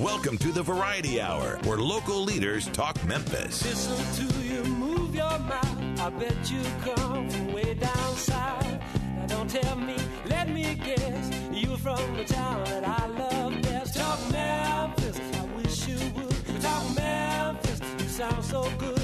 Welcome to the Variety Hour, where local leaders talk Memphis. Listen to you move your mouth. I bet you come from way down south. Now don't tell me, let me guess. You're from the town that I love best. Talk Memphis, I wish you would. Talk Memphis, you sound so good.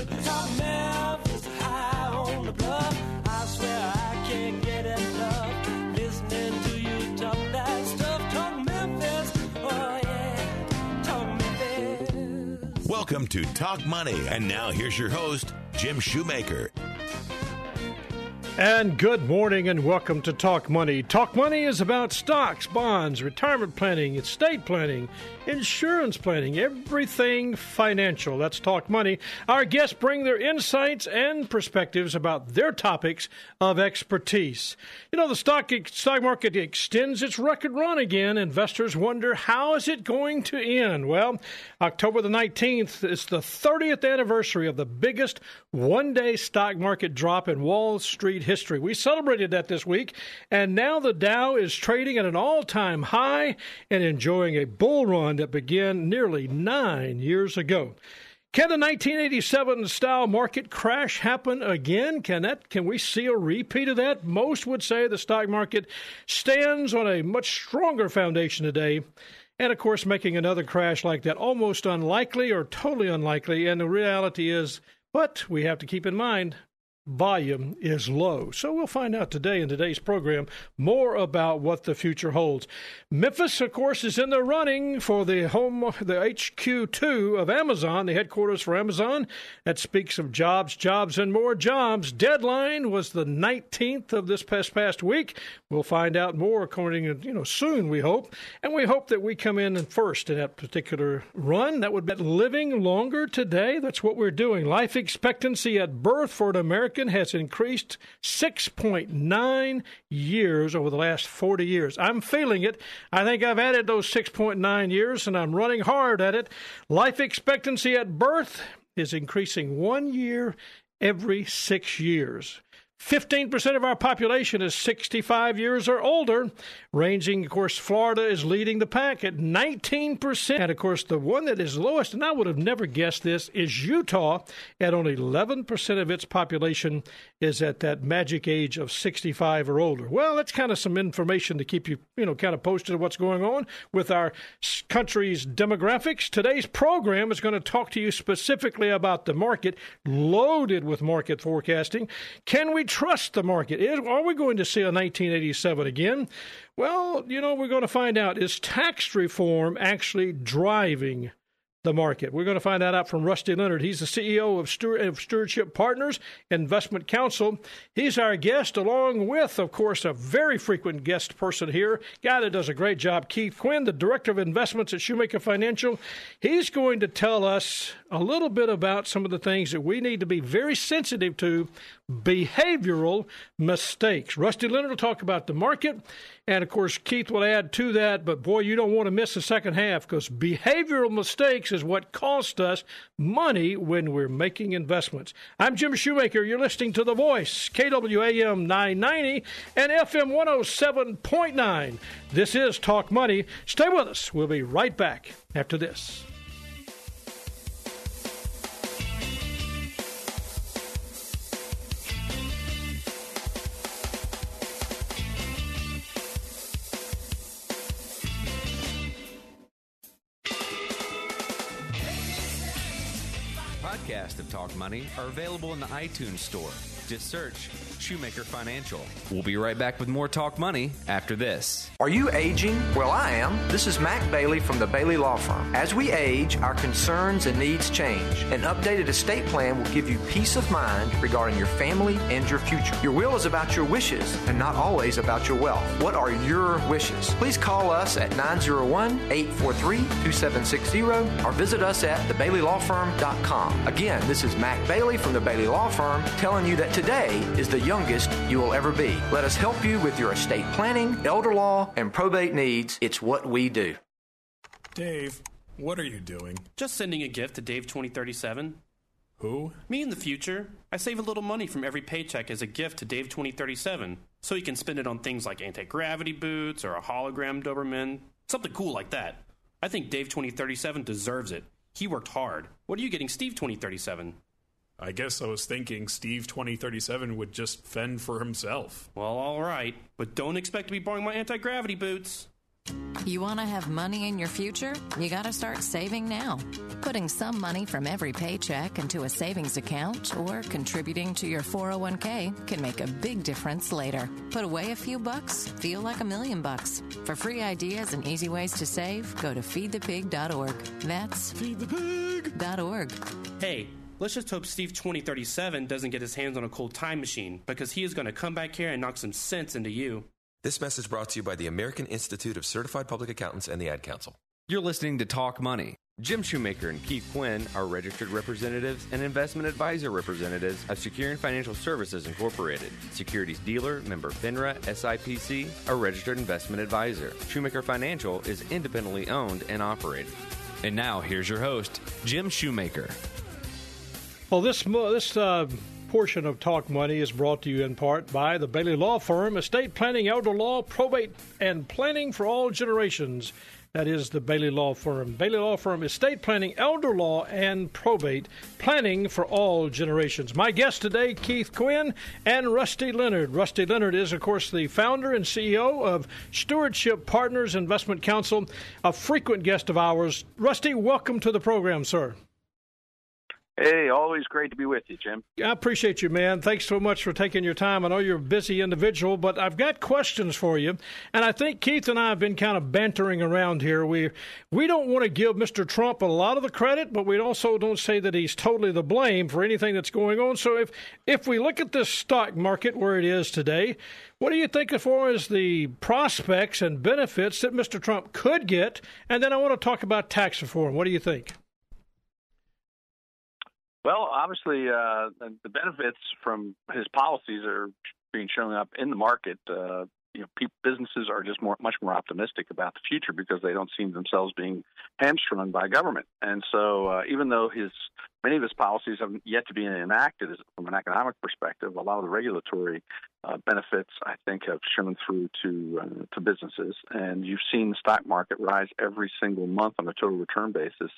To Talk Money. And now here's your host, Jim Shoemaker. And good morning and welcome to Talk Money. Talk Money is about stocks, bonds, retirement planning, estate planning, insurance planning, everything financial. That's Talk Money. Our guests bring their insights and perspectives about their topics of expertise. You know, the stock stock market extends its record run again. Investors wonder how is it going to end? Well, October the 19th is the 30th anniversary of the biggest one-day stock market drop in Wall Street history. We celebrated that this week, and now the Dow is trading at an all-time high and enjoying a bull run that began nearly 9 years ago. Can the 1987 style market crash happen again? Can that can we see a repeat of that? Most would say the stock market stands on a much stronger foundation today. And of course, making another crash like that almost unlikely or totally unlikely. And the reality is, but we have to keep in mind, volume is low. So we'll find out today in today's program more about what the future holds. Memphis, of course, is in the running for the home, the HQ2 of Amazon, the headquarters for Amazon. That speaks of jobs, jobs, and more jobs. Deadline was the 19th of this past past week. We'll find out more according to, you know, soon, we hope. And we hope that we come in first in that particular run. That would be living longer today. That's what we're doing. Life expectancy at birth for an American has increased 6.9 years over the last 40 years. I'm feeling it. I think I've added those 6.9 years and I'm running hard at it. Life expectancy at birth is increasing one year every six years. 15% of our population is 65 years or older, ranging, of course, Florida is leading the pack at 19%. And, of course, the one that is lowest, and I would have never guessed this, is Utah at only 11% of its population is at that magic age of 65 or older. Well, that's kind of some information to keep you, you know, kind of posted of what's going on with our country's demographics. Today's program is going to talk to you specifically about the market, loaded with market forecasting. Can we trust the market? Is, are we going to see a 1987 again? Well, you know, we're going to find out. Is tax reform actually driving the market. We're going to find that out from Rusty Leonard. He's the CEO of, of Stewardship Partners Investment Counsel. He's our guest, along with, of course, a very frequent guest person here, guy that does a great job, Keith Quinn, the Director of Investments at Shoemaker Financial. He's going to tell us a little bit about some of the things that we need to be very sensitive to behavioral mistakes. Rusty Leonard will talk about the market, and of course, Keith will add to that. But boy, you don't want to miss the second half because behavioral mistakes is what cost us money when we're making investments. I'm Jim Shoemaker. You're listening to The Voice, KWAM 990 and FM 107.9. This is Talk Money. Stay with us. We'll be right back after this. Money are available in the iTunes Store. Just search Shoemaker Financial. We'll be right back with more Talk Money after this. Are you aging? Well, I am. This is Mac Bailey from the Bailey Law Firm. As we age, our concerns and needs change. An updated estate plan will give you peace of mind regarding your family and your future. Your will is about your wishes and not always about your wealth. What are your wishes? Please call us at 901 843 2760 or visit us at thebaileylawfirm.com. Again, this is Mac Bailey from the Bailey Law Firm telling you that today is the youngest you will ever be. Let us help you with your estate planning, elder law, and probate needs. It's what we do. Dave, what are you doing? Just sending a gift to Dave 2037. Who? Me in the future. I save a little money from every paycheck as a gift to Dave 2037, so he can spend it on things like anti gravity boots or a hologram Doberman, something cool like that. I think Dave 2037 deserves it. He worked hard. What are you getting Steve 2037? I guess I was thinking Steve 2037 would just fend for himself. Well, all right, but don't expect to be borrowing my anti gravity boots. You want to have money in your future? You got to start saving now. Putting some money from every paycheck into a savings account or contributing to your 401k can make a big difference later. Put away a few bucks, feel like a million bucks. For free ideas and easy ways to save, go to feedthepig.org. That's feedthepig.org. Hey, let's just hope Steve 2037 doesn't get his hands on a cold time machine because he is going to come back here and knock some sense into you. This message brought to you by the American Institute of Certified Public Accountants and the Ad Council. You're listening to Talk Money. Jim Shoemaker and Keith Quinn are registered representatives and investment advisor representatives of Securian Financial Services Incorporated, securities dealer, member FINRA, SIPC, a registered investment advisor. Shoemaker Financial is independently owned and operated. And now here's your host, Jim Shoemaker. Well, this this uh, portion of Talk Money is brought to you in part by the Bailey Law Firm, estate planning, elder law, probate, and planning for all generations. That is the Bailey Law Firm. Bailey Law Firm, estate planning, elder law, and probate, planning for all generations. My guest today, Keith Quinn and Rusty Leonard. Rusty Leonard is, of course, the founder and CEO of Stewardship Partners Investment Counsel, a frequent guest of ours. Rusty, welcome to the program, sir. Hey, always great to be with you, Jim. I appreciate you, man. Thanks so much for taking your time. I know you're a busy individual, but I've got questions for you. And I think Keith and I have been kind of bantering around here. We we don't want to give Mr. Trump a lot of the credit, but we also don't say that he's totally the blame for anything that's going on. So if if we look at this stock market where it is today, what do you think as far as the prospects and benefits that Mr. Trump could get? And then I want to talk about tax reform. What do you think? Well, obviously, uh, the benefits from his policies are being shown up in the market. Uh, you know, people, businesses are just more, much more optimistic about the future because they don't see themselves being hamstrung by government. And so, uh, even though his many of his policies have yet to be enacted from an economic perspective, a lot of the regulatory uh, benefits I think have shown through to uh, to businesses. And you've seen the stock market rise every single month on a total return basis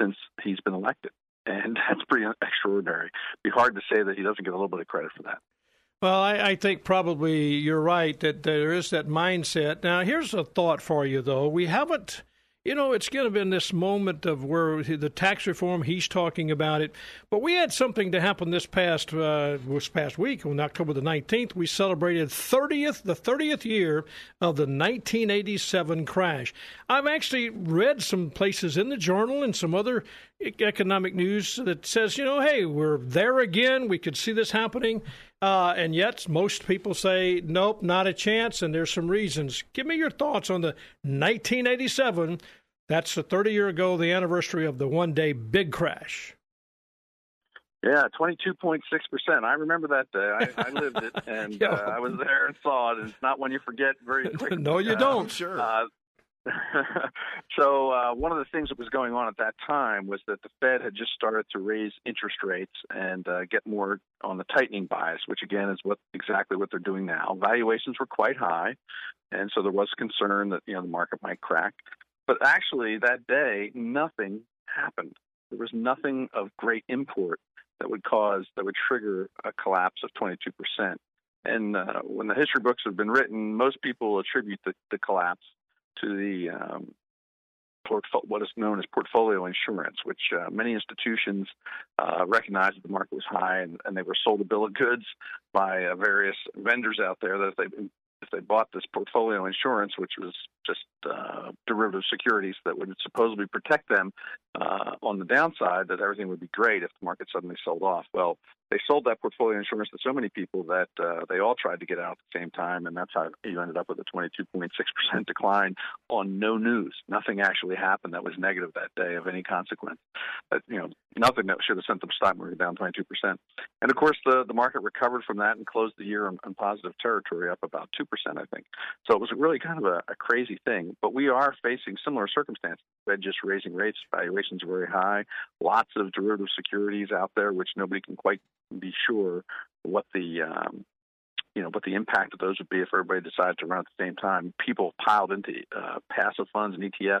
since he's been elected and that's pretty extraordinary. It'd be hard to say that he doesn't get a little bit of credit for that. Well, I, I, think probably you're right that there is that mindset. Now, here's a thought for you, though. We haven't you know, it's going to be this moment of where the tax reform he's talking about it. But we had something to happen this past uh, this past week on October the nineteenth. We celebrated thirtieth the thirtieth year of the 1987 crash. I've actually read some places in the journal and some other economic news that says, you know, hey, we're there again. We could see this happening. Uh, and yet, most people say, nope, not a chance, and there's some reasons. Give me your thoughts on the 1987. That's the 30 year ago, the anniversary of the one day big crash. Yeah, 22.6%. I remember that day. I, I lived it, and yeah. uh, I was there and saw it. And It's not one you forget very quickly. no, you don't. sure. So uh, one of the things that was going on at that time was that the Fed had just started to raise interest rates and uh, get more on the tightening bias, which again is what exactly what they're doing now. Valuations were quite high, and so there was concern that you know the market might crack. But actually, that day, nothing happened. There was nothing of great import that would cause that would trigger a collapse of 22 percent. And uh, when the history books have been written, most people attribute the, the collapse to the um, what is known as portfolio insurance, which uh, many institutions uh, recognized that the market was high and, and, they were sold a bill of goods by uh, various vendors out there that if they if they bought this portfolio insurance, which was just uh, derivative securities that would supposedly protect them uh, on the downside, that everything would be great if the market suddenly sold off. Well, they sold that portfolio insurance to so many people that uh, they all tried to get out at the same time, and that's how you ended up with a 22.6% decline on no news. Nothing actually happened that was negative that day of any consequence. But, you know, nothing that should have sent the stock market down 22%. And of course, the, the market recovered from that and closed the year in, in positive territory, up about 2%, I think. So it was really kind of a, a crazy thing. But we are facing similar circumstances. Fed just raising rates, valuations very high, lots of derivative securities out there, which nobody can quite be sure what the um, you know what the impact of those would be if everybody decided to run at the same time. People piled into uh, passive funds and ETFs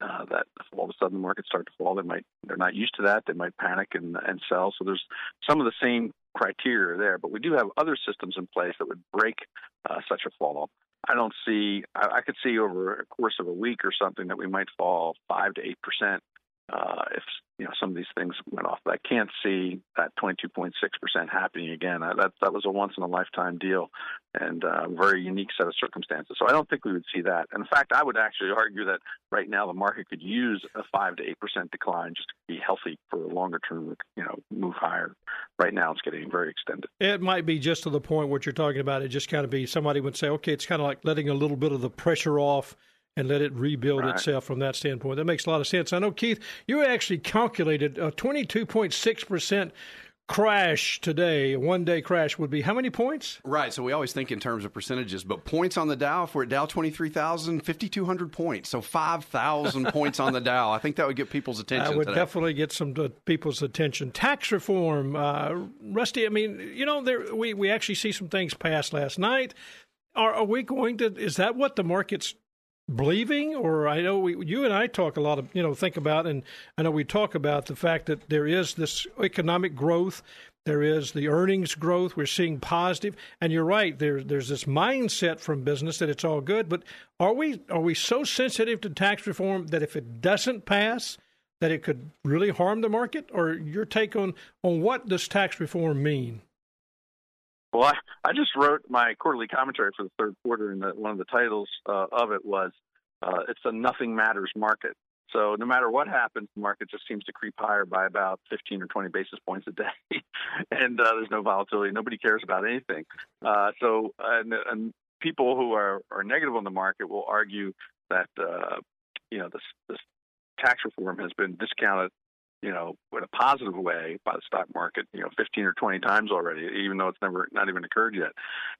uh, that all of a sudden the markets start to fall, they might they're not used to that. They might panic and and sell. So there's some of the same criteria there, but we do have other systems in place that would break uh, such a fall. I don't see. I, I could see over a course of a week or something that we might fall five to eight percent uh, if you know some of these things went off. But I can't see that 22.6% happening again. that that was a once in a lifetime deal, and a very unique set of circumstances. So I don't think we would see that. In fact, I would actually argue that right now the market could use a five to eight percent decline just to be healthy for a longer term, you know, move higher. Right now, it's getting very extended. It might be just to the point what you're talking about. It just kind of be somebody would say, okay, it's kind of like letting a little bit of the pressure off and let it rebuild right. itself from that standpoint. That makes a lot of sense. I know, Keith, you actually calculated a 22.6% crash today, a one day crash would be how many points? Right. So we always think in terms of percentages, but points on the Dow, if we're at Dow 23,000, 5,200 points. So 5,000 points on the Dow. I think that would get people's attention. That would today. definitely get some uh, people's attention. Tax reform, uh, Rusty, I mean, you know, there, we, we actually see some things pass last night. Are, are we going to, is that what the market's believing or i know we, you and i talk a lot of you know think about and i know we talk about the fact that there is this economic growth there is the earnings growth we're seeing positive and you're right there there's this mindset from business that it's all good but are we are we so sensitive to tax reform that if it doesn't pass that it could really harm the market? Or your take on on what does tax reform mean well, I, I just wrote my quarterly commentary for the third quarter, and the, one of the titles uh, of it was uh, "It's a nothing matters market." So no matter what happens, the market just seems to creep higher by about 15 or 20 basis points a day, and uh, there's no volatility. Nobody cares about anything. Uh, so and, and people who are, are negative on the market will argue that uh, you know this, this tax reform has been discounted you know, in a positive way by the stock market, you know, 15 or 20 times already, even though it's never not even occurred yet.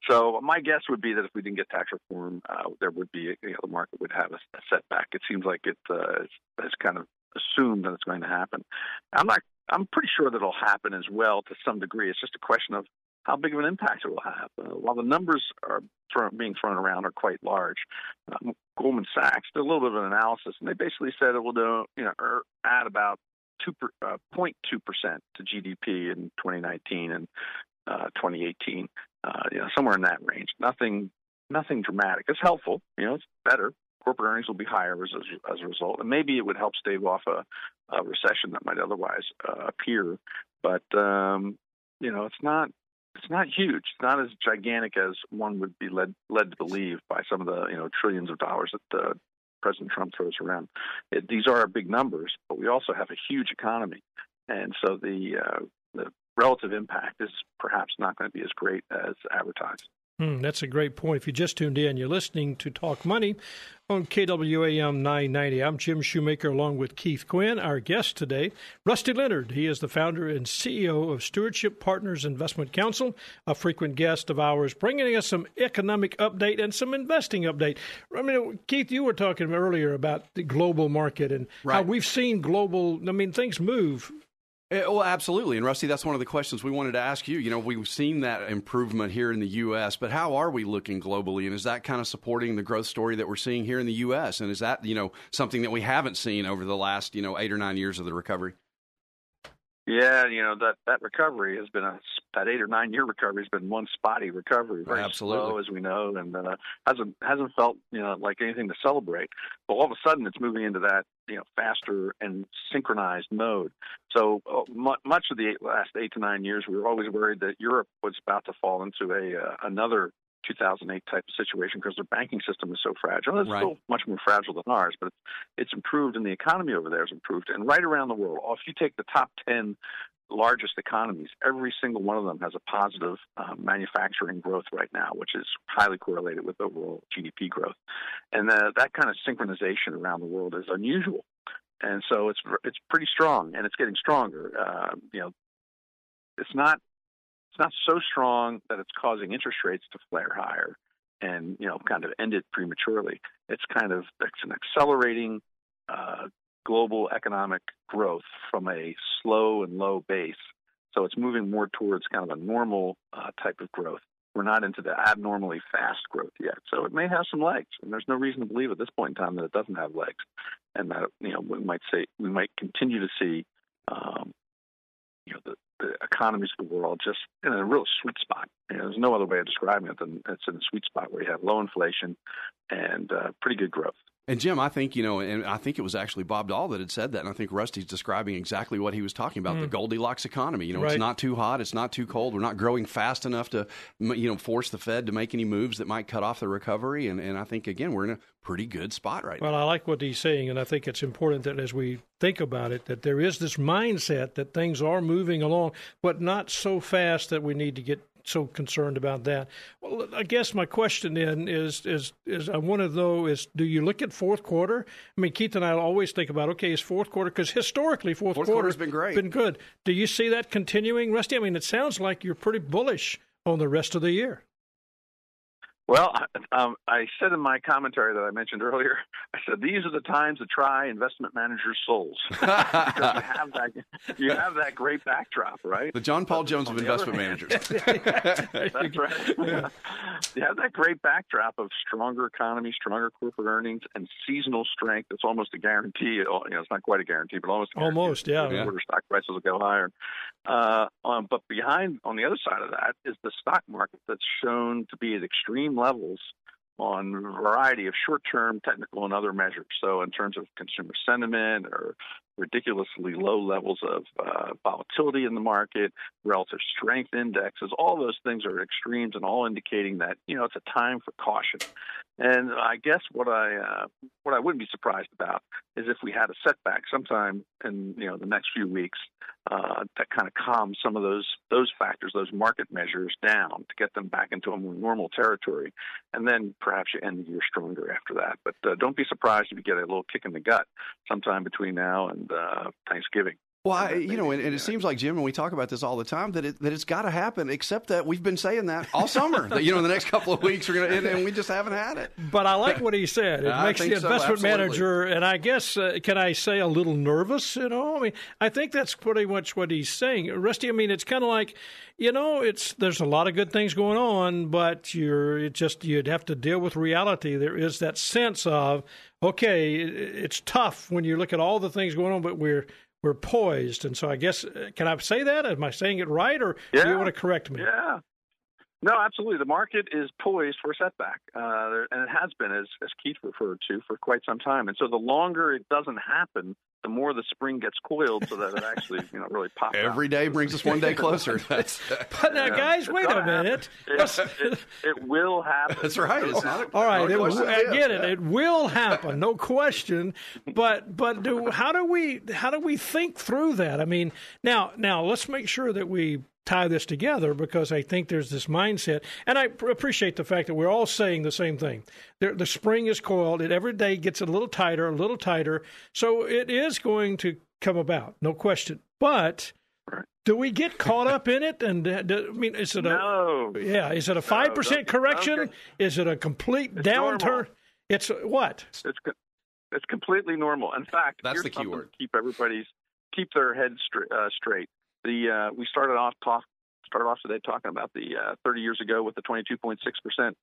So my guess would be that if we didn't get tax reform, uh, there would be, you know, the market would have a, a setback. It seems like it uh, it's kind of assumed that it's going to happen. I'm not. I'm pretty sure that it'll happen as well to some degree. It's just a question of how big of an impact it will have. Uh, while the numbers are thrown, being thrown around are quite large, um, Goldman Sachs did a little bit of an analysis, and they basically said it will do, you know, er, add about 0.2 percent to GDP in 2019 and uh, 2018. Uh, you know, somewhere in that range. Nothing, nothing dramatic. It's helpful. You know, it's better. Corporate earnings will be higher as, as a result, and maybe it would help stave off a, a recession that might otherwise uh, appear. But um, you know, it's not it's not huge. It's not as gigantic as one would be led led to believe by some of the you know trillions of dollars that the President Trump throws around. It, these are big numbers, but we also have a huge economy, and so the uh, the relative impact is perhaps not going to be as great as advertised. Hmm, that's a great point. If you just tuned in, you're listening to Talk Money on KWAM 990. I'm Jim Shoemaker along with Keith Quinn. Our guest today, Rusty Leonard. He is the founder and CEO of Stewardship Partners Investment Counsel, a frequent guest of ours, bringing us some economic update and some investing update. I mean, Keith, you were talking earlier about the global market and right. how we've seen global, I mean, things move Eh, well, absolutely. And Rusty, that's one of the questions we wanted to ask you. You know, we've seen that improvement here in the U.S., but how are we looking globally? And is that kind of supporting the growth story that we're seeing here in the U.S.? And is that, you know, something that we haven't seen over the last, you know, eight or nine years of the recovery? Yeah, you know that that recovery has been a that eight or nine year recovery has been one spotty recovery, very Absolutely. slow as we know, and uh, hasn't hasn't felt you know like anything to celebrate. But all of a sudden, it's moving into that you know faster and synchronized mode. So uh, much of the last eight to nine years, we were always worried that Europe was about to fall into a uh, another 2008 type of situation because their banking system is so fragile. It's right. still much more fragile than ours, but it's, it's improved, and the economy over there has improved. And right around the world, if you take the top 10 largest economies, every single one of them has a positive um, manufacturing growth right now, which is highly correlated with overall GDP growth. And the, that kind of synchronization around the world is unusual. And so it's it's pretty strong, and it's getting stronger. Uh, you know, it's not it's not so strong that it's causing interest rates to flare higher and you know kind of end it prematurely. It's kind of it's an accelerating uh, global economic growth from a slow and low base. So it's moving more towards kind of a normal uh, type of growth. We're not into the abnormally fast growth yet. So it may have some legs, and there's no reason to believe at this point in time that it doesn't have legs. and that you know we might say we might continue to see um, you know the, the economies of the world just in a real sweet spot. You know, there's no other way of describing it than it's in a sweet spot where you have low inflation and uh, pretty good growth. And Jim, I think you know, and I think it was actually Bob Doll that had said that, and I think Rusty's describing exactly what he was talking about: the Mm. Goldilocks economy. You know, Right. it's not too hot, it's not too cold. We're not growing fast enough to, you know, force the Fed to make any moves that might cut off the recovery. And, and I think again, we're in a pretty good spot right now. Well, I like what he's saying, and I think it's important that as we think about it, that there is this mindset that things are moving along, but not so fast that we need to get so concerned about that. Well, I guess my question then is is is I want to know is do you look at fourth quarter? I mean, Keith and I always think about okay, is fourth quarter because historically fourth, Fourth quarter's quarter's been great. been good. Do you see that continuing, Rusty? I mean, it sounds like you're pretty bullish on the rest of the year. Well, um, I said in my commentary that I mentioned earlier, I said these are the times to try investment managers' souls because you have that you have that great backdrop, right? The John Paul Jones of on the other investment hand- managers. That's right. you have that great backdrop of stronger economy, stronger corporate earnings, and seasonal strength. It's almost a guarantee. You know, it's not quite a guarantee, but almost. A guarantee. Almost, yeah. Fourth quarter stock prices will go higher. Uh, um, but behind, on the other side of that, is the stock market that's shown to be at extreme levels on a variety of short-term technical and other measures. So, in terms of consumer sentiment or ridiculously low levels of uh, volatility in the market, relative strength indexes, all those things are extremes and all indicating that you know it's a time for caution. And I guess what I uh, what I wouldn't be surprised about is if we had a setback sometime in you know the next few weeks uh, that kind of calms some of those those factors, those market measures down to get them back into a more normal territory, and then perhaps you end the year stronger after that. But uh, don't be surprised if you get a little kick in the gut sometime between now and uh, Thanksgiving. Well, I, you know, and, and it seems like Jim, and we talk about this all the time, that it that it's got to happen. Except that we've been saying that all summer. that you know, in the next couple of weeks we're gonna, and, and we just haven't had it. But I like what he said. It I makes the think so, investment manager, and I guess, uh, can I say a little nervous? You know, I mean, I think that's pretty much what he's saying. Rusty, I mean, it's kind of like, you know, it's there's a lot of good things going on, but you're it just you'd have to deal with reality. There is that sense of, okay, it- it's tough when you look at all the things going on, but we're we're poised, and so I guess uh, can I say that? Am I saying it right, or do you want to correct me? Yeah. No, absolutely. The market is poised for a setback, uh, and it has been, as, as Keith referred to, for quite some time. And so, the longer it doesn't happen, the more the spring gets coiled, so that it actually, you know, really pops. out. Every day brings us one day closer. That's, But now, Yeah. guys, It's wait a minute. It, it, it will happen. That's right. It's not a- All right, no it, question I get it. It will happen, no question. But but do how do we how do we think through that? I mean, now now let's make sure that we tie this together because I think there's this mindset, and I pr- appreciate the fact that we're all saying the same thing. There, the spring is coiled; it every day gets a little tighter, a little tighter. So it is going to come about, no question. But do we get caught up in it? And uh, do, I mean, is it a No. yeah? Is it a five percent correction? okay. Is it a complete It's downturn? normal. It's what? It's co- it's completely normal. In fact, That's here's the key word. Keep everybody's keep their heads straight. Uh, straight. The uh, we started off talk started off today talking about the uh, 30 years ago with the 22.6 percent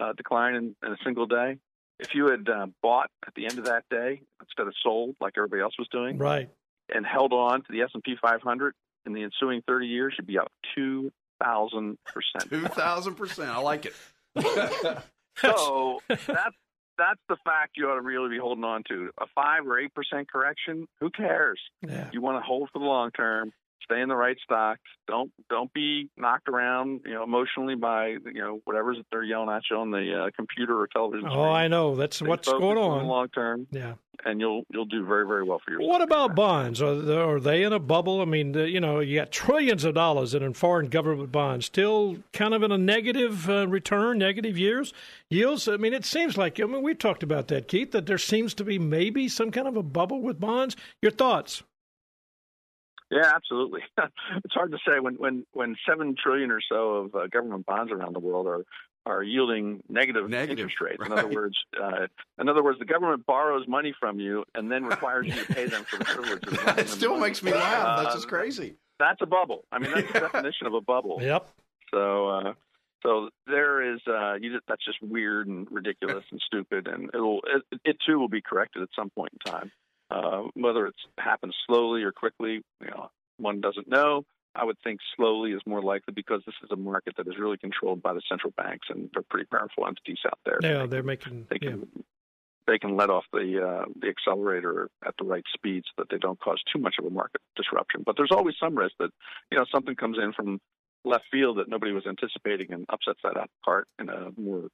uh, decline in, in a single day. If you had uh, bought at the end of that day instead of sold like everybody else was doing, Right. and held on to the S&P 500 in the ensuing 30 years, you'd be up 2,000 percent. Two thousand percent. I like it. So that's that's the fact you ought to really be holding on to. A five or eight percent correction, who cares? Yeah. You want to hold for the long term. Stay in the right stocks. Don't don't be knocked around, you know, emotionally by you know whatever's they're yelling at you on the uh, computer or television. Oh, I know. That's Stay what's going on long term, Yeah. and you'll you'll do very very well for yourself. What about bonds? Are they, are they in a bubble? I mean, you know, you got trillions of dollars in foreign government bonds, still kind of in a negative uh, return, negative years yields. I mean, it seems like I mean we talked about that, Keith, that there seems to be maybe some kind of a bubble with bonds. Your thoughts? Yeah, absolutely. it's hard to say when when when seven trillion or so of uh, government bonds around the world are are yielding negative, Negative, interest rates. In other words, uh, in other words, the government borrows money from you and then requires you to pay them for the privilege. Of lending it still money. makes me laugh. That's Uh, just crazy. That's a bubble. I mean, that's the definition of a bubble. Yep. So, uh, So there is uh, you just, that's just weird and ridiculous and stupid, and it'll it, it too will be corrected at some point in time. Uh, whether it's happens slowly or quickly, you know, one doesn't know. I would think slowly is more likely because this is a market that is really controlled by the central banks, and they're pretty powerful entities out there. Yeah, they're making. They can yeah. they can let off the uh, the accelerator at the right speed so that they don't cause too much of a market disruption. But there's always some risk that you know something comes in from left field that nobody was anticipating and upsets that apple cart in a more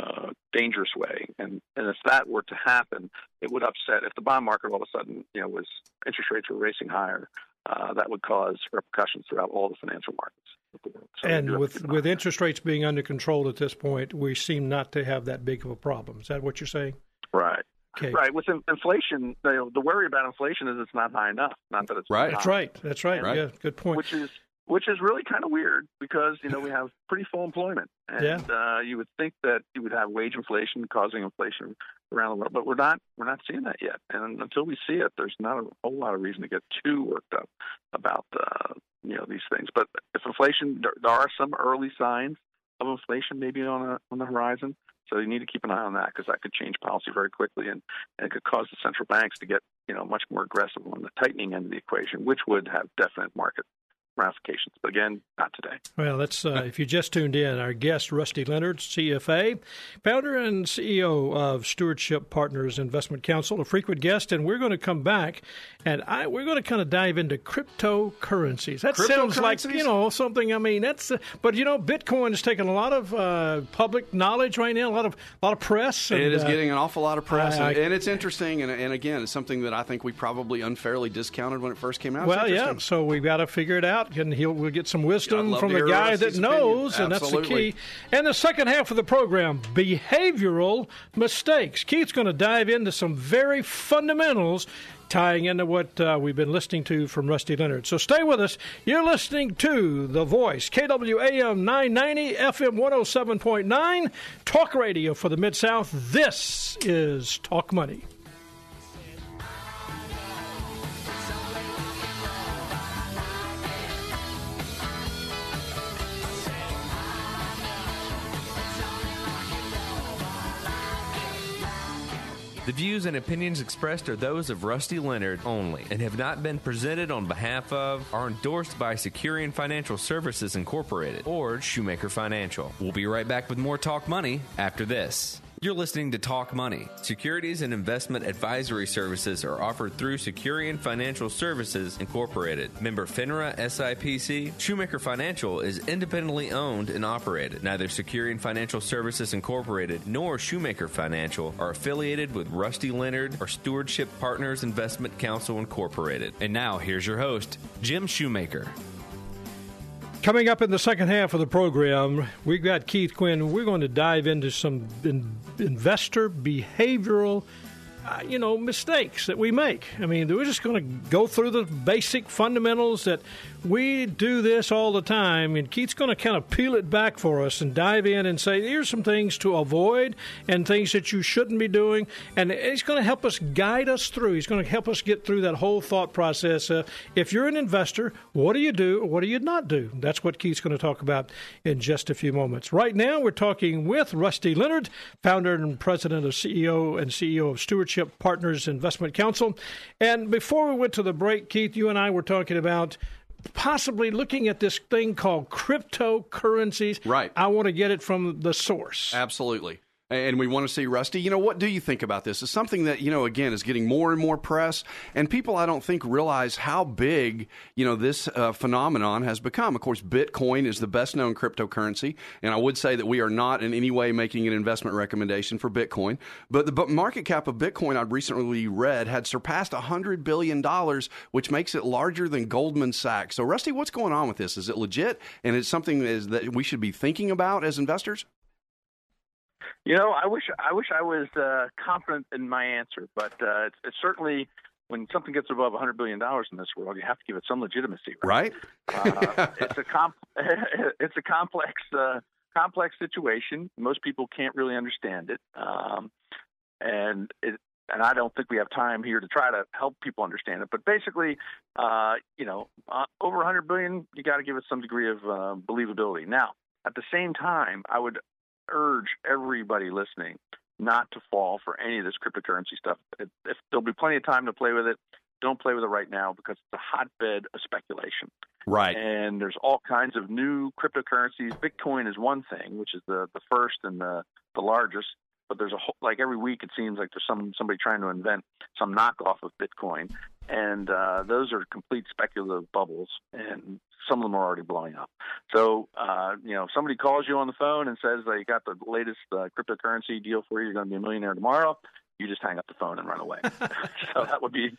uh, dangerous way. And and if that were to happen, it would upset if the bond market all of a sudden you know was interest rates were racing higher. Uh, that would cause repercussions throughout all the financial markets. So and with with interest rates being under control at this point, we seem not to have that big of a problem. Is that what you're saying? Right. Okay. Right. With inflation, you know, the worry about inflation is it's not high enough. Not that it's right. That's right. That's right. right. Yeah. Good point. Which is which is really kind of weird because you know we have pretty full employment, and yeah. uh, you would think that you would have wage inflation causing inflation around the world, but we're not we're not seeing that yet. And until we see it, there's not a whole lot of reason to get too worked up about uh, you know these things. But if inflation, there, there are some early signs of inflation maybe on a, on the horizon. So you need to keep an eye on that because that could change policy very quickly, and, and it could cause the central banks to get you know much more aggressive on the tightening end of the equation, which would have definite market ramifications. But again, not today. Well, that's uh, if you just tuned in. Our guest, Rusty Leonard, CFA, founder and CEO of Stewardship Partners Investment Counsel, a frequent guest, and we're going to come back and I, we're going to kind of dive into cryptocurrencies. That sounds like you know something. I mean, that's uh, but you know, Bitcoin is taking a lot of uh, public knowledge right now, a lot of a lot of press. And, it is uh, getting an awful lot of press, I, and, and, it's interesting. And, and, again, it's something that I think we probably unfairly discounted when it first came out. Well, yeah. So we've got to figure it out, and he'll we'll get some wisdom from the guy that knows, and that's the key. And the second half of the program, behavioral mistakes. Keith's going to dive into some very fundamentals tying into what uh, we've been listening to from Rusty Leonard. So stay with us. You're listening to The Voice, KWAM 990, FM 107.9, talk radio for the Mid South. This is Talk Money. The views and opinions expressed are those of Rusty Leonard only and have not been presented on behalf of, or endorsed by Securian Financial Services Incorporated or Shoemaker Financial. We'll be right back with more Talk Money after this. You're listening to Talk Money. Securities and investment advisory services are offered through Securian Financial Services Incorporated. Member FINRA SIPC, Shoemaker Financial is independently owned and operated. Neither Securian Financial Services Incorporated nor Shoemaker Financial are affiliated with Rusty Leonard or Stewardship Partners Investment Counsel Incorporated. And now here's your host, Jim Shoemaker. Coming up in the second half of the program, we've got Keith Quinn. We're going to dive into some in, investor behavioral uh, you know, mistakes that we make. I mean, we're just going to go through the basic fundamentals that we do this all the time, and Keith's going to kind of peel it back for us and dive in and say, here's some things to avoid and things that you shouldn't be doing. And he's going to help us guide us through. He's going to help us get through that whole thought process. Uh, if you're an investor, what do you do? or What do you not do? That's what Keith's going to talk about in just a few moments. Right now, we're talking with Rusty Leonard, founder and president of CEO and CEO of Stewardship Partners Investment Counsel. And before we went to the break, Keith, you and I were talking about possibly looking at this thing called cryptocurrencies. Right. I want to get it from the source. Absolutely and we want to see Rusty. You know, what do you think about this? It's something that, you know, again, is getting more and more press, and people, I don't think, realize how big, you know, this uh, phenomenon has become. Of course, Bitcoin is the best known cryptocurrency, and I would say that we are not in any way making an investment recommendation for Bitcoin. But the market cap of Bitcoin, I'd recently read, had surpassed $100 billion, which makes it larger than Goldman Sachs. So, Rusty, what's going on with this? Is it legit, and it's something that, is, that we should be thinking about as investors? You know, I wish I wish I was uh, confident in my answer, but uh, it's, it's certainly when something gets above 100 billion dollars in this world, you have to give it some legitimacy, right? right? uh, it's a comp- it's a complex uh, complex situation. Most people can't really understand it, um, and it, and I don't think we have time here to try to help people understand it. But basically, uh, you know, uh, over 100 billion, you got to give it some degree of uh, believability. Now, At the same time, I would urge everybody listening not to fall for any of this cryptocurrency stuff. If, if there'll be plenty of time to play with it, don't play with it right now because it's a hotbed of speculation. Right. And there's all kinds of new cryptocurrencies. Bitcoin is one thing, which is the the first and the the largest. But there's a whole, like every week it seems like there's some somebody trying to invent some knockoff of Bitcoin, and uh, those are complete speculative bubbles, and some of them are already blowing up. So uh, you know, if somebody calls you on the phone and says they got the latest uh, cryptocurrency deal for you, you're going to be a millionaire tomorrow you just hang up the phone and run away. so that would be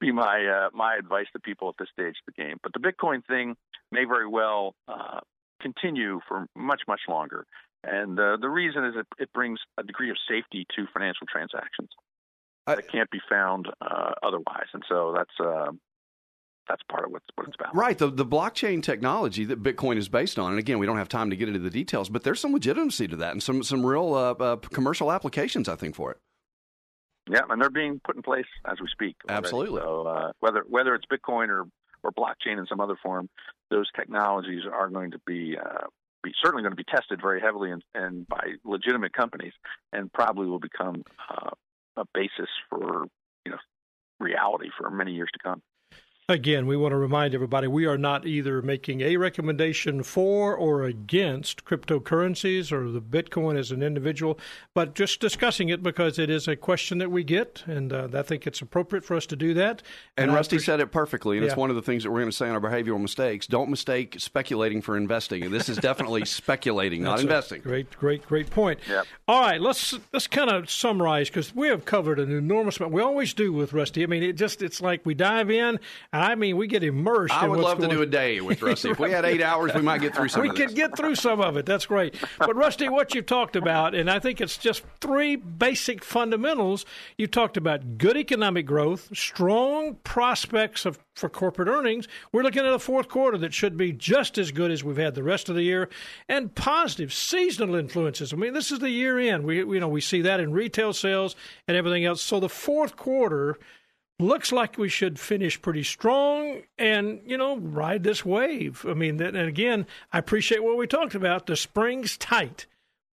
be my uh, my advice to people at this stage of the game. But the Bitcoin thing may very well uh, continue for much much longer, and uh, the reason is it, it brings a degree of safety to financial transactions I, that can't be found uh, otherwise, and so that's. Uh, that's part of what's, what it's about. Right. The, the blockchain technology that Bitcoin is based on, and again, we don't have time to get into the details, but there's some legitimacy to that and some, some real uh, uh, commercial applications, I think, for it. Yeah, and they're being put in place as we speak. Already. Absolutely. So uh, whether whether it's Bitcoin or or blockchain in some other form, those technologies are going to be uh, be certainly going to be tested very heavily and, and by legitimate companies, and probably will become uh, a basis for you know reality for many years to come. Again, we want to remind everybody we are not either making a recommendation for or against cryptocurrencies or the Bitcoin as an individual, but just discussing it because it is a question that we get, and uh, I think it's appropriate for us to do that. And, and Rusty said it perfectly, and yeah. it's one of the things that we're going to say on our behavioral mistakes. Don't mistake speculating for investing. And this is definitely speculating, not investing. Great, great, great point. Yep. All right, let's let's kind of summarize because we have covered an enormous amount. We always do with Rusty. I mean, it just it's like we dive in I mean, we get immersed. I would love to do a day with Rusty. If we had eight hours, we might get through some. we could get through some of it. That's great. But Rusty, what you've talked about, and I think it's just three basic fundamentals. You talked about good economic growth, strong prospects of for corporate earnings. We're looking at a fourth quarter that should be just as good as we've had the rest of the year, and positive seasonal influences. I mean, this is the year end. We you know we see that in retail sales and everything else. So the fourth quarter looks like we should finish pretty strong and you know ride this wave. I mean and again i appreciate what we talked about the spring's tight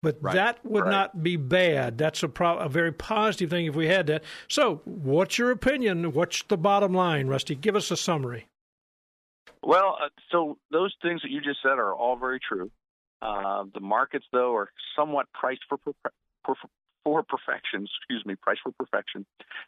but right. that would right. not be bad. That's a, pro- a very positive thing if we had that. So what's your opinion? What's the bottom line rusty? Give us a summary. Well uh, so those things that you just said are all very true. Uh, the markets though are somewhat priced for, for, for perfection, excuse me, price for perfection,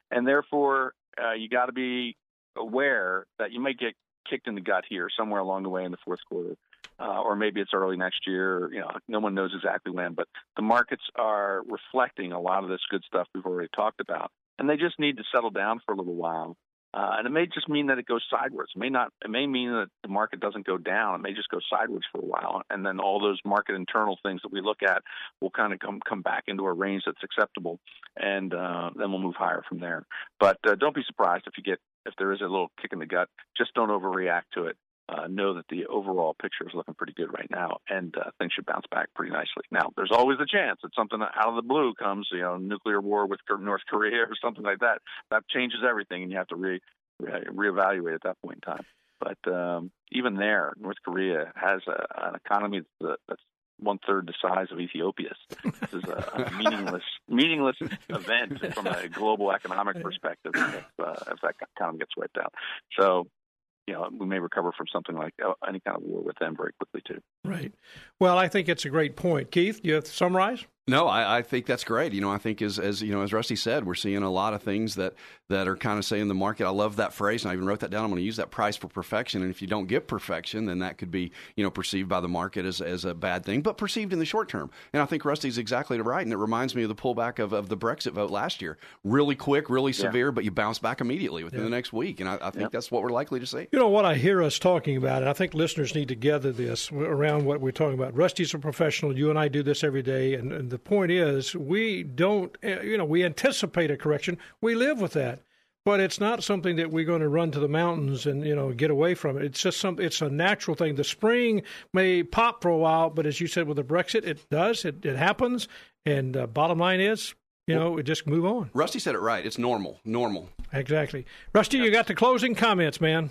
and therefore uh, you got to be aware that you might get kicked in the gut here somewhere along the way in the fourth quarter, uh, or maybe it's early next year. You know, no one knows exactly when, but the markets are reflecting a lot of this good stuff we've already talked about, and they just need to settle down for a little while uh, and it may just mean that it goes sideways. It may not. It may mean that the market doesn't go down. It may just go sideways for a while, and then all those market internal things that we look at will kind of come come back into a range that's acceptable, and uh, then we'll move higher from there. But uh, don't be surprised if you get if there is a little kick in the gut. Just don't overreact to it uh, know that the overall picture is looking pretty good right now, and uh, things should bounce back pretty nicely. Now, there's always a chance that something out of the blue comes, you know, nuclear war with North Korea or something like that. That changes everything, and you have to re, re reevaluate at that point in time. But um, even there, North Korea has a, an economy that's, one third the size of Ethiopia's. This is a, a meaningless, meaningless event from a global economic perspective if, uh, if that economy gets wiped out. So you know, we may recover from something like uh, any kind of war with them very quickly too. Right. Well, I think it's a great point, Keith. Do you have to summarize? No, I, I, think that's great. You know, I think as as you know, as Rusty said, we're seeing a lot of things that that are kind of saying the market. I love that phrase, and I even wrote that down. I'm going to use that price for perfection. And if you don't get perfection, then that could be you know perceived by the market as as a bad thing, but perceived in the short term. And I think Rusty's exactly right, and it reminds me of the pullback of, of the Brexit vote last year. Really quick, really severe, yeah. but you bounce back immediately within yeah. the next week. And I, I think yeah. that's what we're likely to see. You know what I hear us talking about, and I think listeners need to gather this around what we're talking about. Rusty's a professional. You and I do this every day, and, and the point is we don't, eh, you know, we anticipate a correction. We live with that. But it's not something that we're going to run to the mountains and you know get away from it. It's just some. It's a natural thing. The spring may pop for a while, but as you said with the Brexit, it does. It, it happens. And uh, bottom line is, you know, we just move on. Rusty said it right. It's normal. Normal. Exactly. Rusty, you got the closing comments, man.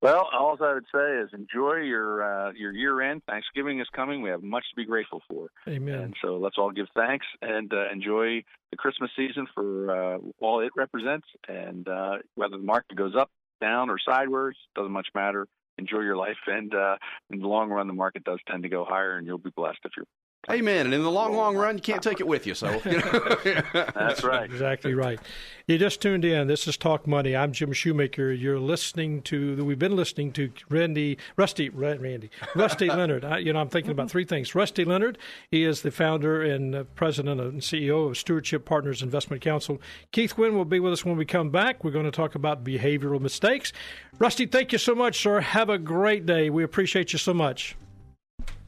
Well, all I would say is enjoy your uh, your year end. Thanksgiving is coming. We have much to be grateful for. Amen. And so let's all give thanks and uh, enjoy the Christmas season for uh, all it represents. And uh, whether the market goes up, down, or sideways doesn't much matter. Enjoy your life, and uh, in the long run, the market does tend to go higher, and you'll be blessed if you're Amen. And in the long, long run, you can't take it with you. So you know. that's right. Exactly right. You just tuned in. This is Talk Money. I'm Jim Shoemaker. You're listening to. We've been listening to Randy, Rusty, Randy, Rusty Leonard. I, you know, I'm thinking about three things. Rusty Leonard. He is the founder and uh, president and CEO of Stewardship Partners Investment Counsel. Keith Quinn will be with us when we come back. We're going to talk about behavioral mistakes. Rusty, thank you so much, sir. Have a great day. We appreciate you so much.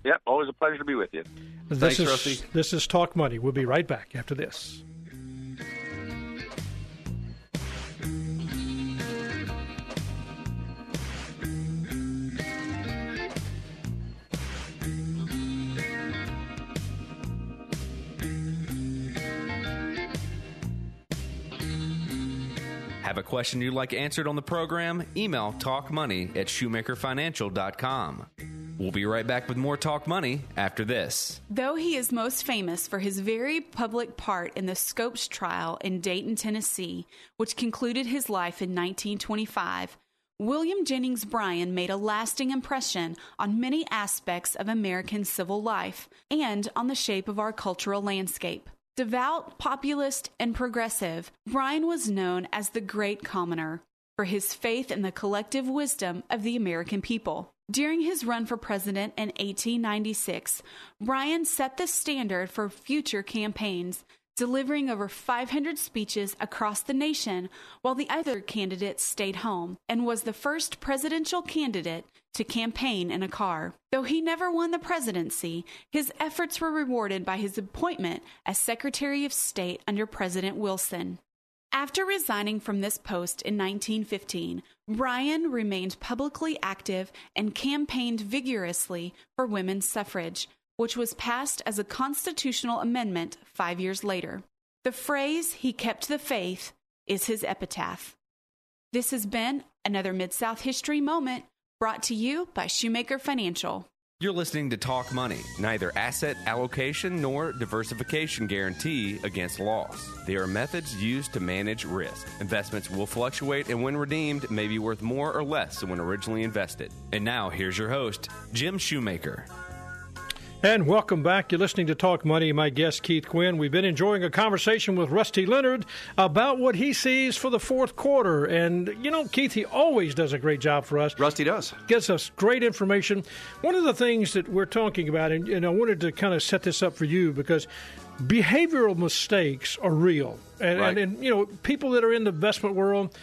Yep, always a pleasure to be with you. This Thanks, is Rusty. this is Talk Money. We'll be right back after this. Have a question you'd like answered on the program? Email talkmoney at shoemakerfinancial.com. We'll be right back with more Talk Money after this. Though he is most famous for his very public part in the Scopes trial in Dayton, Tennessee, which concluded his life in 1925, William Jennings Bryan made a lasting impression on many aspects of American civil life and on the shape of our cultural landscape. Devout, populist, and progressive, Bryan was known as the Great Commoner for his faith in the collective wisdom of the American people. During his run for president in 1896, Bryan set the standard for future campaigns, delivering over 500 speeches across the nation while the other candidates stayed home, and was the first presidential candidate to campaign in a car. Though he never won the presidency, his efforts were rewarded by his appointment as Secretary of State under President Wilson. After resigning from this post in 1915, Bryan remained publicly active and campaigned vigorously for women's suffrage, which was passed as a constitutional amendment five years later. The phrase, he kept the faith, is his epitaph. This has been another Mid South History Moment brought to you by Shoemaker Financial. You're listening to Talk Money. Neither asset allocation nor diversification guarantee against loss. They are methods used to manage risk. Investments will fluctuate and when redeemed may be worth more or less than when originally invested. And now here's your host, Jim Shoemaker. And welcome back. You're listening to Talk Money. My guest, Keith Quinn. We've been enjoying a conversation with Rusty Leonard about what he sees for the fourth quarter. And, you know, Keith, he always does a great job for us. Rusty does. Gets us great information. One of the things that we're talking about, and, and I wanted to kind of set this up for you because behavioral mistakes are real. And, Right. and, and, you know, people that are in the investment world,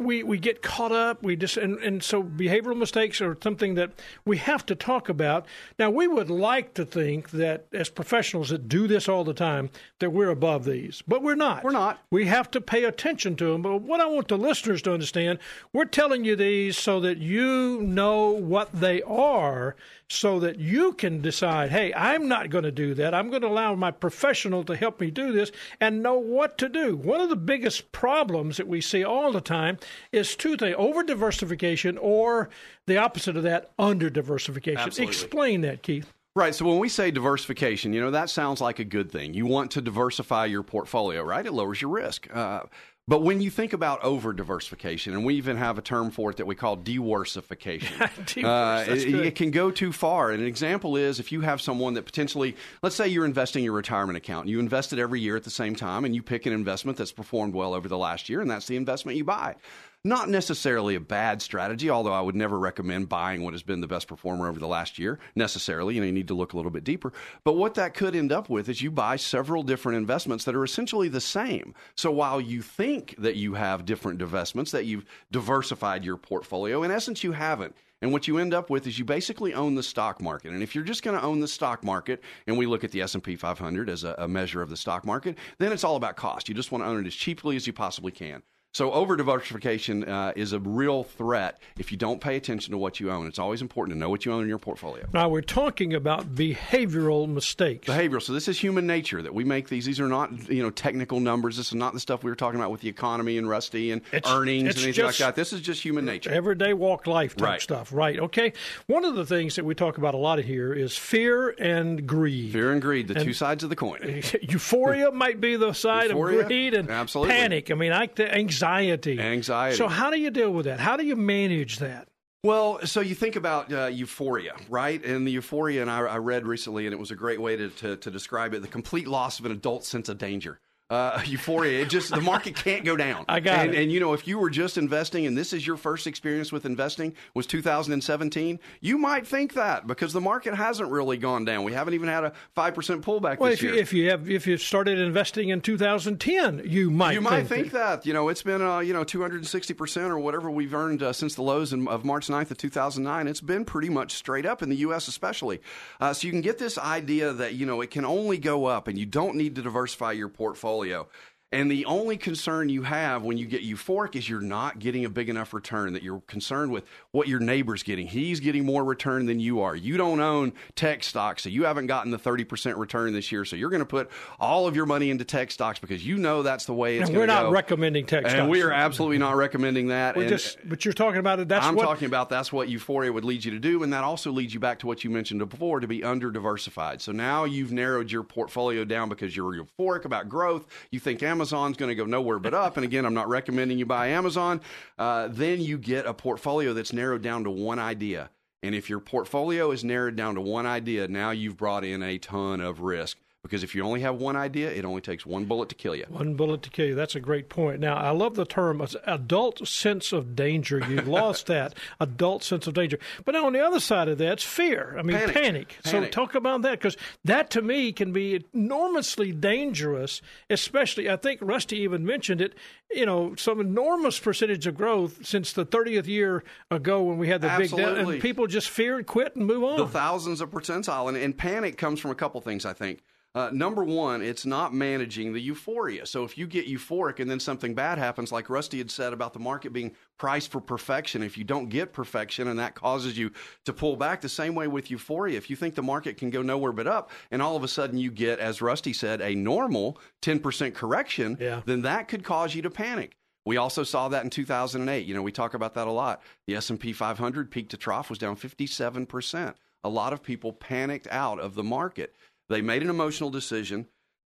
we, we get caught up. We just and, and so behavioral mistakes are something that we have to talk about. Now we would like to think that as professionals that do this all the time that we're above these, but we're not. We're not. We have to pay attention to them. But what I want the listeners to understand, we're telling you these so that you know what they are, so that you can decide. Hey, I'm not going to do that. I'm going to allow my professional to help me do this and know what to do. One of the biggest problems that we see all the time is two things: over diversification, or the opposite of that, under diversification. Absolutely. Explain that, Keith. Right. So when we say diversification, you know, that sounds like a good thing. You want to diversify your portfolio, right? It lowers your risk. Uh, but when you think about over diversification, and we even have a term for it that we call deworsification, Deworse, uh, it, it can go too far. And an example is if you have someone that potentially, let's say you're investing your retirement account, you invest it every year at the same time, and you pick an investment that's performed well over the last year, and that's the investment you buy. Not necessarily a bad strategy, although I would never recommend buying what has been the best performer over the last year necessarily. You know, you need to look a little bit deeper. But what that could end up with is you buy several different investments that are essentially the same. So while you think that you have different investments, that you've diversified your portfolio, in essence, you haven't. And what you end up with is you basically own the stock market. And if you're just going to own the stock market, and we look at the S&P 500 as a, a measure of the stock market, then it's all about cost. You just want to own it as cheaply as you possibly can. So over diversification uh, is a real threat if you don't pay attention to what you own. It's always important to know what you own in your portfolio. Now we're talking about behavioral mistakes. Behavioral. So this is human nature that we make these. These are not you know technical numbers. This is not the stuff we were talking about with the economy and Rusty and It's- earnings it's and anything like that. This is just human nature. Everyday walk life type Right. stuff. Right. Okay. One of the things that we talk about a lot here is fear and greed. Fear and greed, the And- two sides of the coin. Euphoria might be the side Euphoria? of greed and Absolutely. panic. I mean, I, anxiety. Anxiety. Anxiety. So how do you deal with that? How do you manage that? Well, so you think about uh, euphoria, right? And the euphoria, and I, I read recently, and it was a great way to, to, to describe it the complete loss of an adult sense of danger. Uh, euphoria, it just, the market can't go down. I got and, it. And, you know, if you were just investing and this is your first experience with investing was 2017, you might think that because the market hasn't really gone down. We haven't even had a 5% pullback Well, this if you, if you have if you started investing in 2010, you might you might think think that. You know, it's been, uh, you know, 260% or whatever we've earned uh, since the lows in, of March 9th of 2009. It's been pretty much straight up in the U.S. especially. Uh, so you can get this idea that, you know, it can only go up and you don't need to diversify your portfolio portfolio. And the only concern you have when you get euphoric is you're not getting a big enough return, that you're concerned with what your neighbor's getting. He's getting more return than you are. You don't own tech stocks, so you haven't gotten the 30% return this year. So you're going to put all of your money into tech stocks because you know that's the way it's and going we're to not go. recommending tech and stocks. we are absolutely not recommending that. We're and just, but you're talking about it. That's I'm what talking about that's what euphoria would lead you to do, and that also leads you back to what you mentioned before to be under diversified. So now you've narrowed your portfolio down because you're euphoric about growth. You think Amazon's going to go nowhere but up, and again, I'm not recommending you buy Amazon. Uh, then you get a portfolio that's narrowed down to one idea. And if your portfolio is narrowed down to one idea, now you've brought in a ton of risk. Because if you only have one idea, it only takes one bullet to kill you. One bullet to kill you. That's a great point. Now, I love the term uh, adult sense of danger. You've lost that adult sense of danger. But now on the other side of that, it's fear. I mean, Panic. panic. So Panic. talk about that because that to me can be enormously dangerous. Especially, I think Rusty even mentioned it. You know, some enormous percentage of growth since the 30th year ago when we had the big down, Absolutely. and people just fear and quit and move on. the thousands of percentile and, and panic comes from a couple things i think uh, number one it's not managing the euphoria so if you get euphoric and then something bad happens like rusty had said about the market being priced for perfection if you don't get perfection and that causes you to pull back the same way with euphoria if you think the market can go nowhere but up and all of a sudden you get as rusty said a normal 10% correction Yeah. then that could cause you to panic we also saw that in 2008. You know, we talk about that a lot. The S&P 500 peak to trough was down 57%. A lot of people panicked out of the market. They made an emotional decision.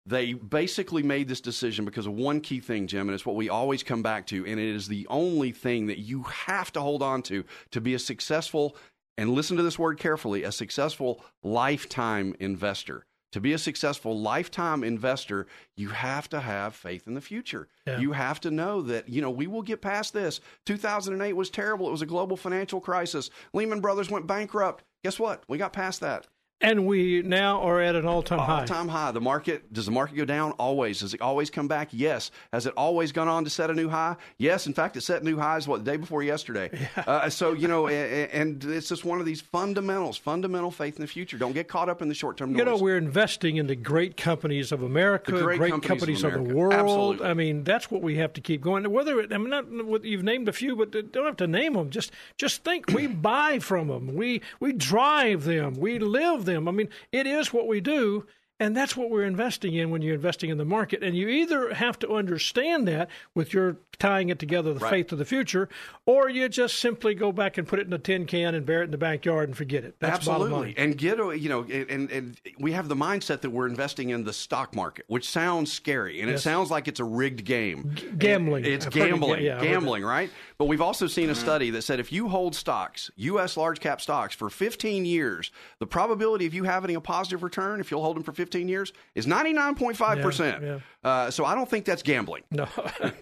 They basically made this decision because of one key thing, Jim, and it's what we always come back to, and it is the only thing that you have to hold on to to be a successful, and listen to this word carefully, a successful lifetime investor. To be a successful lifetime investor, you have to have faith in the future. Yeah. You have to know that, you know, we will get past this. 2008 was terrible. It was a global financial crisis. Lehman Brothers went bankrupt. Guess what? We got past that. And we now are at an all-time high. All time high. The market does the market go down? Always. Does it always come back? Yes. Has it always gone on to set a new high? Yes. In fact, it set new highs what the day before yesterday. Uh, so you know, a- a- and it's just one of these fundamentals, fundamental faith in the future. Don't get caught up in the short term. You know, we're investing in the great companies of America, The great companies companies, of of, the world. Absolutely. I mean, that's what we have to keep going. Whether it, I mean, not what you've named a few, but don't have to name them. Just, just think. We buy from them. We we drive them. We live them. I mean, it is what we do. And that's what we're investing in when you're investing in the market. And you either have to understand that with your tying it together, the Right. faith of the future, or you just simply go back and put it in a tin can and bury it in the backyard and forget it. That's Absolutely, and get you know, and and we have the mindset that we're investing in the stock market, which sounds scary, and it sounds like it's a rigged game. gambling. It's I've it, gambling, yeah, gambling, right? But we've also seen a study that said if you hold stocks, U.S. large cap stocks, for 15 years, the probability of you having a positive return, if you'll hold them for 15 years, is 99.5 percent. Yeah, Uh, so I don't think that's gambling. No,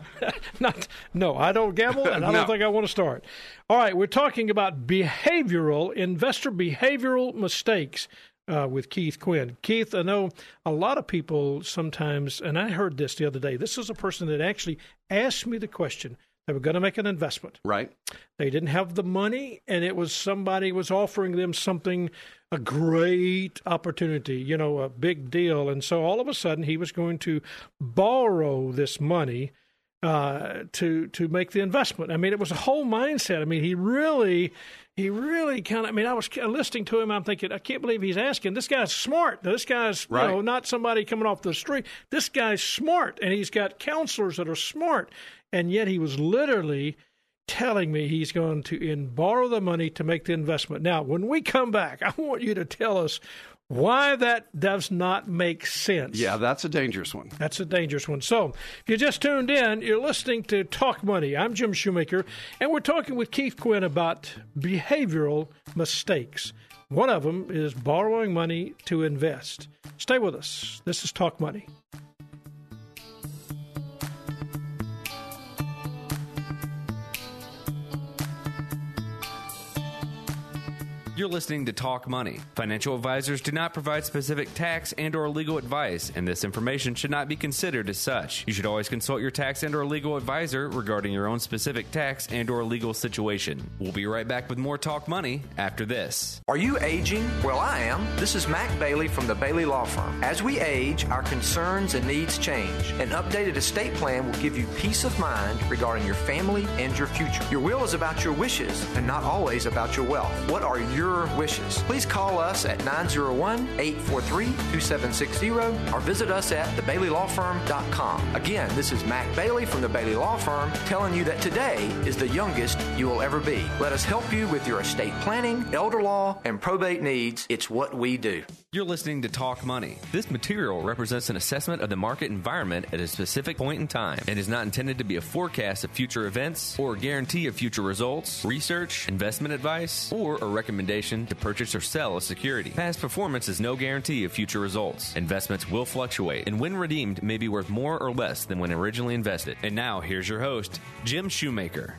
not no. I don't gamble, and I No. don't think I want to start. All right, we're talking about behavioral investor behavioral mistakes uh, with Keith Quinn. Keith, I know a lot of people sometimes, and I heard this the other day. This is a person that actually asked me the question. They were going to make an investment. Right. They didn't have the money, and it was somebody was offering them something, a great opportunity, you know, a big deal. And so all of a sudden, he was going to borrow this money uh, to to make the investment. I mean, it was a whole mindset. I mean, he really he really kind of. I mean, I was listening to him. I'm thinking, I can't believe he's asking. This guy's smart. This guy's Right. you know not somebody coming off the street. This guy's smart, and he's got counselors that are smart. And yet, he was literally telling me he's going to in borrow the money to make the investment. Now, when we come back, I want you to tell us why that does not make sense. Yeah, that's a dangerous one. That's a dangerous one. So, if you just tuned in, you're listening to Talk Money. I'm Jim Shoemaker, and we're talking with Keith Quinn about behavioral mistakes. One of them is borrowing money to invest. Stay with us. This is Talk Money. You're listening to Talk Money. Financial advisors do not provide specific tax and or legal advice, and this information should not be considered as such. You should always consult your tax and or legal advisor regarding your own specific tax and or legal situation. We'll be right back with more Talk Money after this. Are you aging? Well, I am. This is Mac Bailey from the Bailey Law Firm. As we age, our concerns and needs change. An updated estate plan will give you peace of mind regarding your family and your future. Your will is about your wishes and not always about your wealth. What are your wishes? Please call us at 901 843 2760 or visit us at thebaileylawfirm.com. Again, this is Mac Bailey from the Bailey Law Firm telling you that today is the youngest you will ever be. Let us help you with your estate planning, elder law, and probate needs. It's what we do. You're listening to Talk Money. This material represents an assessment of the market environment at a specific point in time and is not intended to be a forecast of future events or a guarantee of future results, research, investment advice, or a recommendation to purchase or sell a security. Past performance is no guarantee of future results. Investments will fluctuate, and when redeemed, may be worth more or less than when originally invested. And now, here's your host, Jim Shoemaker.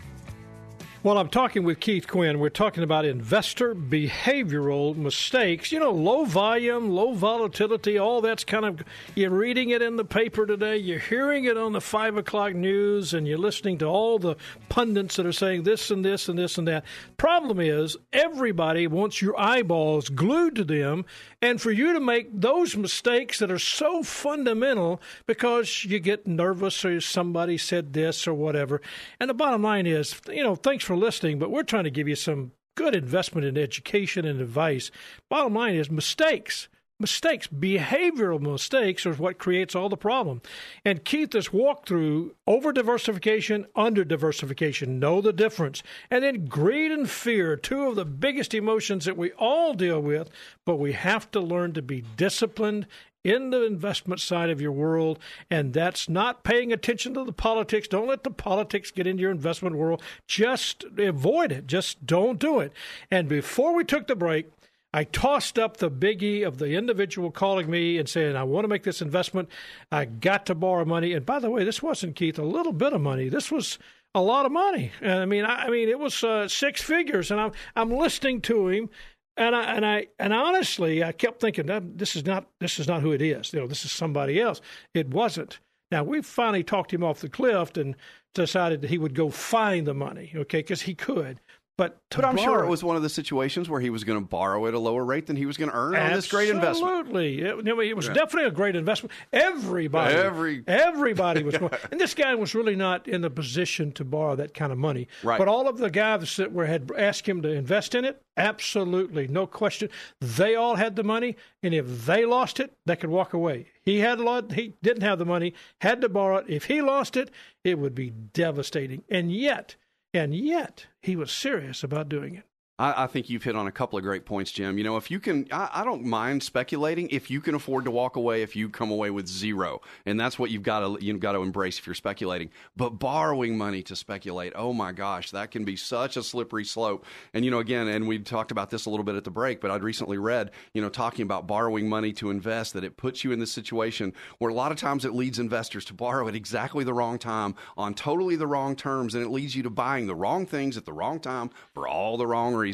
Well, I'm talking with Keith Quinn. We're talking about investor behavioral mistakes. You know, low volume, low volatility, all that's kind of, you're reading it in the paper today, you're hearing it on the 5 o'clock news, and you're listening to all the pundits that are saying this and this and this and that. Problem is, everybody wants your eyeballs glued to them, and for you to make those mistakes that are so fundamental because you get nervous or somebody said this or whatever. And the bottom line is, you know, thanks for listening, but we're trying to give you some good investment in education and advice. Bottom line is mistakes. Mistakes, behavioral mistakes, are what creates all the problem. And Keith has walked through over diversification, under diversification, know the difference. And then greed and fear, two of the biggest emotions that we all deal with, but we have to learn to be disciplined in the investment side of your world, and that's not paying attention to the politics. Don't let the politics get into your investment world. Just avoid it. Just don't do it. And before we took the break, I tossed up the biggie of the individual calling me and saying, I want to make this investment. I got to borrow money. And by the way, this wasn't, Keith, a little bit of money. This was a lot of money. And I mean, I, I mean, it was uh, six figures. And I'm, I'm listening to him. And I and I and honestly, I kept thinking, "No, this is not this is not who it is. You know, this is somebody else. It wasn't. Now we finally talked him off the cliff and decided that he would go find the money, okay, because he could. But But I'm sure it was one of the situations where he was going to borrow at a lower rate than he was going to earn on this great investment. Absolutely, it, it was Yeah. definitely a great investment. Everybody, Every- everybody was, going, and this guy was really not in the position to borrow that kind of money. Right. But all of the guys that were had asked him to invest in it, absolutely, no question. They all had the money, and if they lost it, they could walk away. He had a lot. He didn't have the money, had to borrow it. If he lost it, it would be devastating. And yet, and yet, he was serious about doing it. I, I think you've hit on a couple of great points, Jim. You know, if you can, I, I don't mind speculating if you can afford to walk away if you come away with zero, and that's what you've got to you've got to embrace if you're speculating. But borrowing money to speculate, oh my gosh, that can be such a slippery slope. And you know, again, and we talked about this a little bit at the break, but I'd recently read, you know, talking about borrowing money to invest, that it puts you in this situation where a lot of times it leads investors to borrow at exactly the wrong time on totally the wrong terms, and it leads you to buying the wrong things at the wrong time for all the wrong reasons.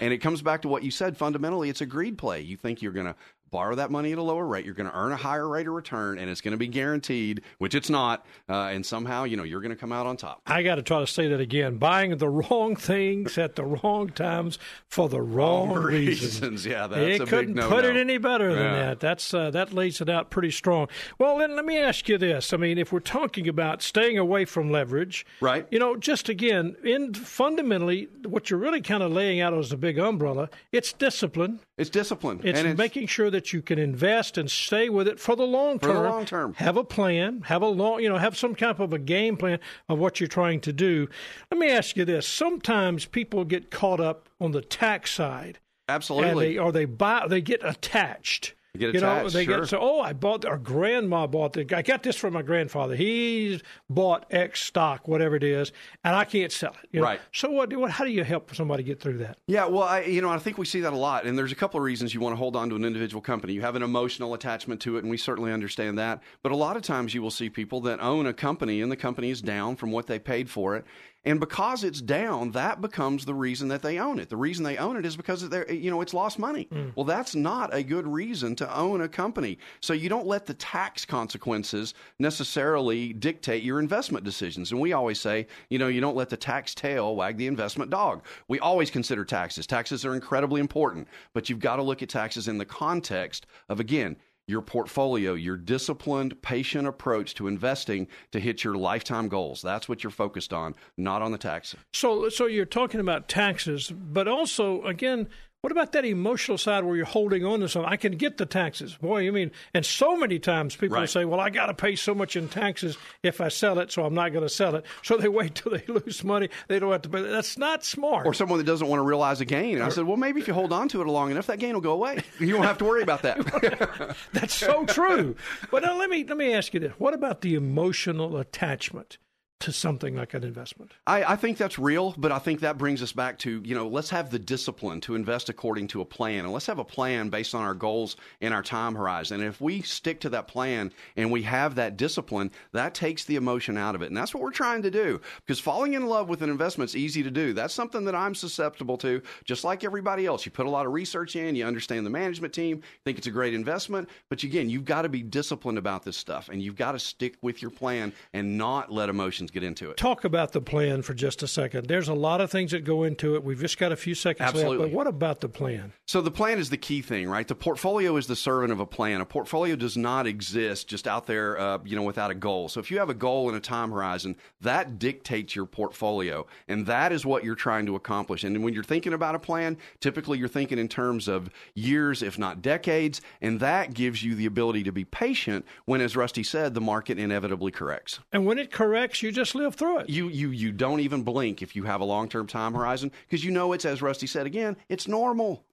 And it comes back to what you said. Fundamentally, it's a greed play. You think you're going to borrow that money at a lower rate. You're going to earn a higher rate of return, and it's going to be guaranteed, which it's not. Uh, and somehow, you know, you're going to come out on top. I got to try to say that again. Buying the wrong things at the wrong times for the wrong, Wrong reasons. reasons. Yeah, that's it couldn't no-no. put it any better than Yeah. that. That's uh, that lays it out pretty strong. Well, then let me ask you this. I mean, if we're talking about staying away from leverage, right? You know, just again, in fundamentally, what you're really kind of laying out as a big umbrella, it's discipline. It's discipline. It's, and it's making sure that you can invest and stay with it for the long term. For the long term. Have a plan. Have a long, you know, have some kind of a game plan of what you're trying to do. Let me ask you this: Sometimes people get caught up on the tax side. Absolutely. And they, or they buy, they get attached. Get you know, they sure. get so. Oh, I bought. Our grandma bought the. I got this from my grandfather. He's bought X stock, whatever it is, and I can't sell it. you know. Right. So what? What? How do you help somebody get through that? Yeah, well, I, you know, I think we see that a lot, and there's a couple of reasons you want to hold on to an individual company. You have an emotional attachment to it, and we certainly understand that. But a lot of times, you will see people that own a company, and the company is down from what they paid for it, and because it's down, that becomes the reason that they own it. The reason they own it is because they're, you know, it's lost money. Hmm. Well, that's not a good reason to own a company. So you don't let the tax consequences necessarily dictate your investment decisions. And we always say, you know, you don't let the tax tail wag the investment dog. We always consider taxes. Taxes are incredibly important, but you've got to look at taxes in the context of, again, your portfolio, your disciplined, patient approach to investing to hit your lifetime goals. That's what you're focused on, not on the tax. So, so you're talking about taxes, but also again, what about that emotional side where you're holding on to something? I can get the taxes, boy. I mean, and so many times people Right. say, "Well, I got to pay so much in taxes if I sell it, so I'm not going to sell it." So they wait till they lose money; they don't have to pay. That's not smart. Or someone that doesn't want to realize a gain. And I said, well, maybe if you hold on to it long enough, that gain will go away. You won't have to worry about that. That's so true. But now let me let me ask you this: What about the emotional attachment to something like an investment? I, I think that's real, but I think that brings us back to, you know, let's have the discipline to invest according to a plan. And let's have a plan based on our goals and our time horizon. And if we stick to that plan and we have that discipline, that takes the emotion out of it. And that's what we're trying to do. Because falling in love with an investment is easy to do. That's something that I'm susceptible to, just like everybody else. You put a lot of research in, you understand the management team, think it's a great investment. But again, you've got to be disciplined about this stuff and you've got to stick with your plan and not let emotions get into it. Talk about the plan for just a second. There's a lot of things that go into it. We've just got a few seconds Absolutely. left. But what about the plan? So the plan is the key thing, right? The portfolio is the servant of a plan. A portfolio does not exist just out there, uh, you know, without a goal. So if you have a goal and a time horizon, that dictates your portfolio, and that is what you're trying to accomplish. And when you're thinking about a plan, typically you're thinking in terms of years, if not decades, and that gives you the ability to be patient when, as Rusty said, the market inevitably corrects. And when it corrects, you just live through it. You you you don't even blink if you have a long term time horizon because you know it's as Rusty said again, it's normal.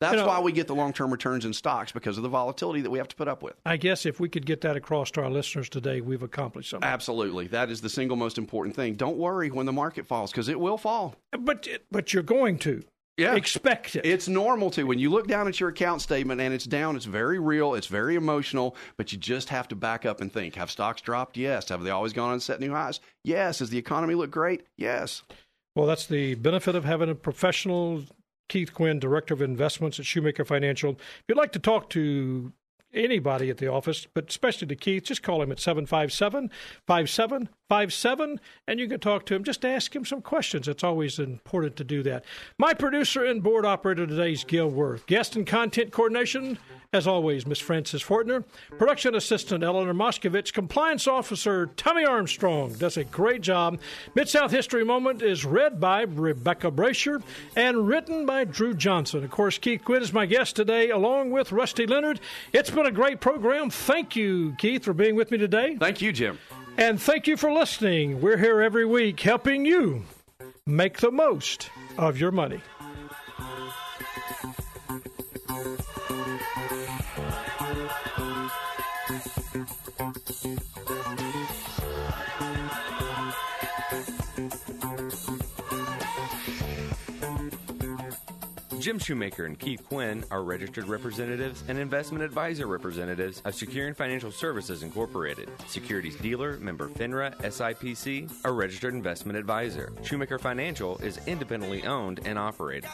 That's You know- why we get the long term returns in stocks because of the volatility that we have to put up with. I guess if we could get that across to our listeners today, we've accomplished something. Absolutely. That is the single most important thing. Don't worry when the market falls because it will fall. But but you're going to. Yeah. Expect it. It's normal to. When you look down at your account statement and it's down, it's very real, it's very emotional, but you just have to back up and think. Have stocks dropped? Yes. Have they always gone on set new highs? Yes. Does the economy look great? Yes. Well, that's the benefit of having a professional. Keith Quinn, Director of Investments at Shoemaker Financial. If you'd like to talk to anybody at the office, but especially to Keith, just call him at 757 5757 and you can talk to him. Just ask him some questions. It's always important to do that. My producer and board operator today is Gil Worth. Guest and content coordination, as always, Miss Frances Fortner. Production assistant Eleanor Moskovitz. Compliance officer Tommy Armstrong does a great job. Mid South History Moment is read by Rebecca Brasher and written by Drew Johnson. Of course, Keith Quinn is my guest today, along with Rusty Leonard. It's been a great program. Thank you, Keith, for being with me today. Thank you, Jim. And thank you for listening. We're here every week helping you make the most of your money. Jim Shoemaker and Keith Quinn are registered representatives and investment advisor representatives of Securian Financial Services Incorporated, securities dealer, member FINRA, SIPC, a registered investment advisor. Shoemaker Financial is independently owned and operated.